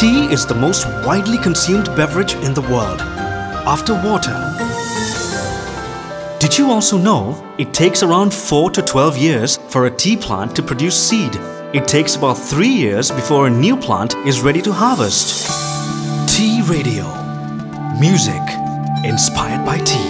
Tea is the most widely consumed beverage in the world, after water. Did you also know it takes around 4 to 12 years for a tea plant to produce seed? It takes about 3 years before a new plant is ready to harvest. Tea Radio. Music inspired by tea.